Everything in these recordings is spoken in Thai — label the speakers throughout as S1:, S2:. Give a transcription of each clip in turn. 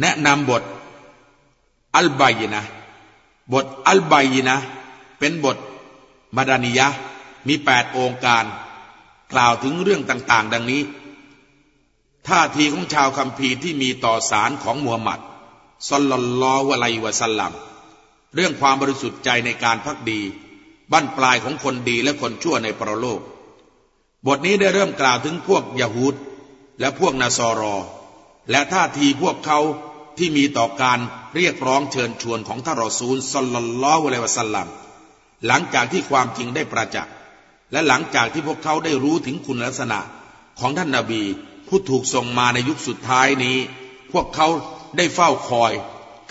S1: แนะนำบทอัลบัยนะบทอัลบัยนะเป็นบทมาดานิยะมีแปดองค์การ กล่าวถึงเรื่องต่าง ๆ ดังนี้ ท่าทีของชาวคัมภีร์ที่มีต่อสารของมูฮัมหมัดสลลัลลอฮุอะลัยวะสัลลัมเรื่องความบริสุทธิ์ใจในการพักดี บั้นปลายของคนดีและคนชั่วในปรโลก บทนี้ได้เริ่มกล่าวถึงพวกยะฮูดและพวกนาซอรอ และท่าทีพวกเขา ที่มีต่อการเรียกร้องเชิญชวนของท่านรอซูลสลลัลลอฮุอะลัยวะสัลลัมหลังจากที่ความจริงได้ประจักษ์และหลังจากที่พวกเขาได้รู้ถึงคุณลักษณะของท่านนาบีผู้ถูกส่งมาในยุคสุดท้ายนี้ พวกเขาได้เฝ้าคอย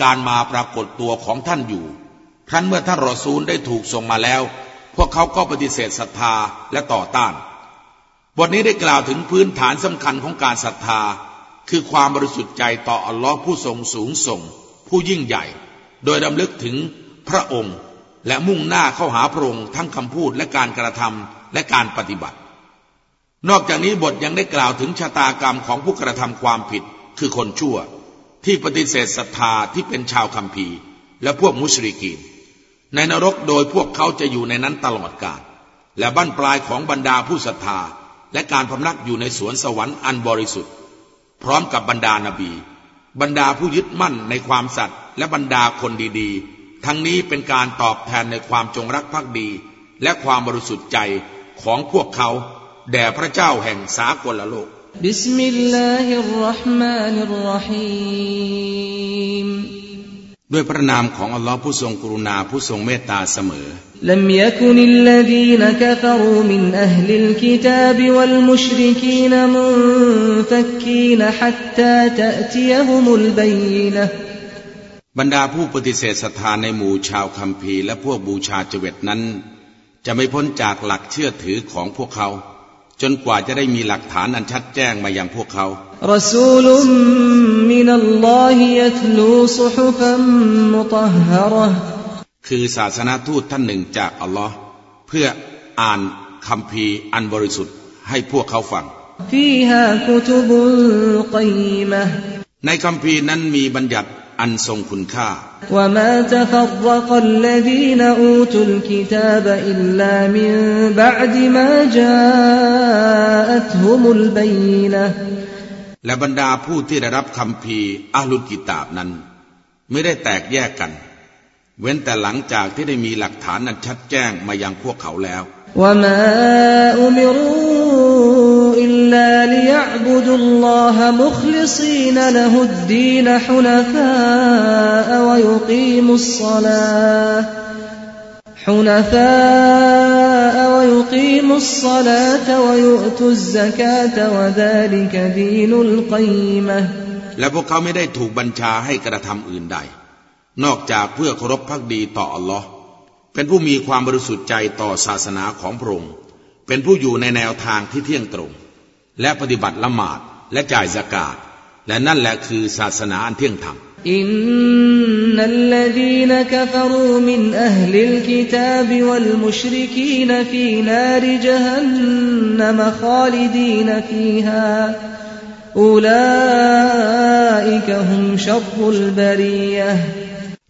S1: การมาปรากฏตัวของท่านอยู่ ครั้นเมื่อท่านรอซูลได้ถูกส่งมาแล้ว พวกเขาก็ปฏิเสธศรัทธาและต่อต้าน บทนี้ได้กล่าวถึงพื้นฐานสำคัญของการศรัทธา คือความบริสุทธิ์ใจต่ออัลลอฮ์ผู้ทรงสูงส่ง ผู้ยิ่งใหญ่ โดยดำลึกถึงพระองค์ และมุ่งหน้าเข้าหาพระองค์ทั้งคำพูดและการกระทำและการปฏิบัติ นอกจากนี้บทยังได้กล่าวถึงชะตากรรมของผู้กระทำความผิด คือคนชั่ว ที่ปฏิเสธศรัทธาที่เป็นชาวคัมภีร์ และพวกมุชริกีน ในนรกโดยพวกเขาจะอยู่ในนั้นตลอดกาลและบั้นปลายของบรรดาผู้ศรัทธาและการพำนักอยู่ในสวนสวรรค์อันบริสุทธิ์ พร้อมกับบรรดานาบี บรรดาผู้ยึดมั่นในความสัตย์และบรรดาคนดีๆ ทั้งนี้เป็นการตอบแทนในความจงรักภักดี และความบริสุทธิ์ใจของพวกเขาแด่พระเจ้าแห่งสากลโลก
S2: บิสมิลลาฮิรราะห์มานิรรฮีม
S1: ด้วยพระนามของอัลลอฮ์ผู้ทรงกรุณาผู้ทรงเมตตาเสมอ
S2: لم يكن الذين كفروا من أهل الكتاب والمشركين منفكين حتى تأتيهم البينة
S1: บรรดาผู้ปฏิเสธศรัทธาในหมู่ชาวคัมภีร์และพวกบูชาเจวิตนั้น จะไม่พ้นจากหลักเชื่อถือของพวกเขาจนกว่าจะได้มีหลักฐานอันชัดแจ้งมาอย่างพวกเขา
S2: رسول من الله يتلو صحفا مطهرة
S1: คือศาสนาทูตท่านหนึ่งจากอัลลอฮ์เพื่ออ่านคำพีอันบริสุทธิ์ให้พวกเขาฟัง
S2: فيها كتب قيمة
S1: ในคำพีนั้นมีบัญญัติอันทรงคุณค่า
S2: وما تفرق الذين أوتوا الكتاب إلا من بعد ما جاءتهم البينة
S1: และบรรดาผู้ที่ได้รับคำพีอาลุกิตาบนั้น ไม่ได้แตกแยกกัน เว้นแต่หลังจากที่ได้มีหลักฐานนั้นชัดแจ้งมายังพวกเขาแล้ว
S2: และ حنفاء ويقيموا الصلاة حنفاء ويقيموا الصلاة ويؤتوا الزكاة وذلك دين القيمة
S1: และพวกเขาไม่ได้ถูกบัญชาให้กระทำอื่นใด นอกจากเพื่อเคารพพักดีต่ออัลลอฮ์เป็นผู้มีความบริสุทธิ์ใจต่อศาสนาของพระองค์ เป็นผู้อยู่ในแนวทางที่เที่ยงตรง และปฏิบัติละหมาดและจ่ายสกาดและนั่นแหละคือศาสนาอันเที่ยงธรรม
S2: إن الذين كفروا من أهل الكتاب والمشركين في نار جهنم خالدين فيها أولئك هم شر البرية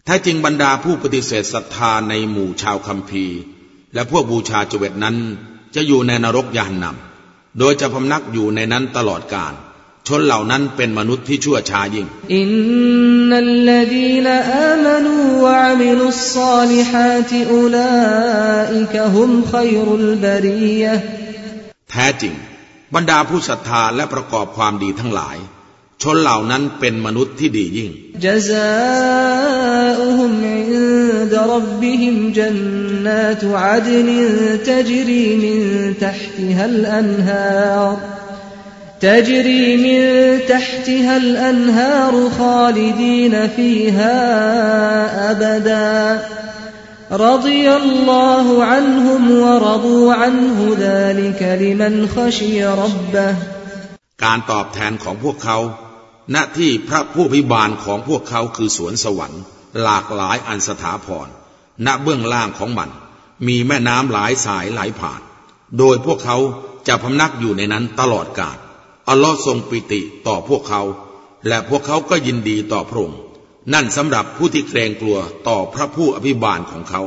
S1: ถ้าจริงบรรดาผู้ปฏิเสธศรัทธาในหมู่ชาวคัมภีร์ และพวกบูชาจเวตนั้น จะอยู่ในนรกยานนำโดยจะพำนักอยู่ในนั้นตลอดกาล ชนเหล่านั้นเป็นมนุษย์ที่ชั่วช้ายิ่ง
S2: إن الذين آمنوا وعملوا الصالحات أولئك هم خير البرية
S1: แท้จริง บรรดาผู้ศรัทธาและประกอบความดีทั้งหลาย ชนเหล่านั้นเป็นมนุษย์ที่ดียิ่ง
S2: جزاؤهم عند ربهم جنات عدن تجري منทัฮติฮัลอันฮาร์ تجري من تحتها الأنهار خالدين فيها أبدا رضي الله عنهم ورضوا عنه ذلك لمن خشي ربه
S1: การตอบแทนของพวกเขา หน้าที่พระผู้พิบาลของพวกเขาคือสวนสวรรค์ หลากหลายอันสถาพรณเบื้องล่างของมัน มีแม่น้ำหลายสายไหลผ่าน โดยพวกเขาจะพำนักอยู่ในนั้นตลอดกาล อัลลอฮ์ทรงปิติต่อพวกเขา และพวกเขาก็ยินดีต่อพระองค์นั่นสำหรับผู้ที่เกรงกลัวต่อพระผู้อภิบาลของเขา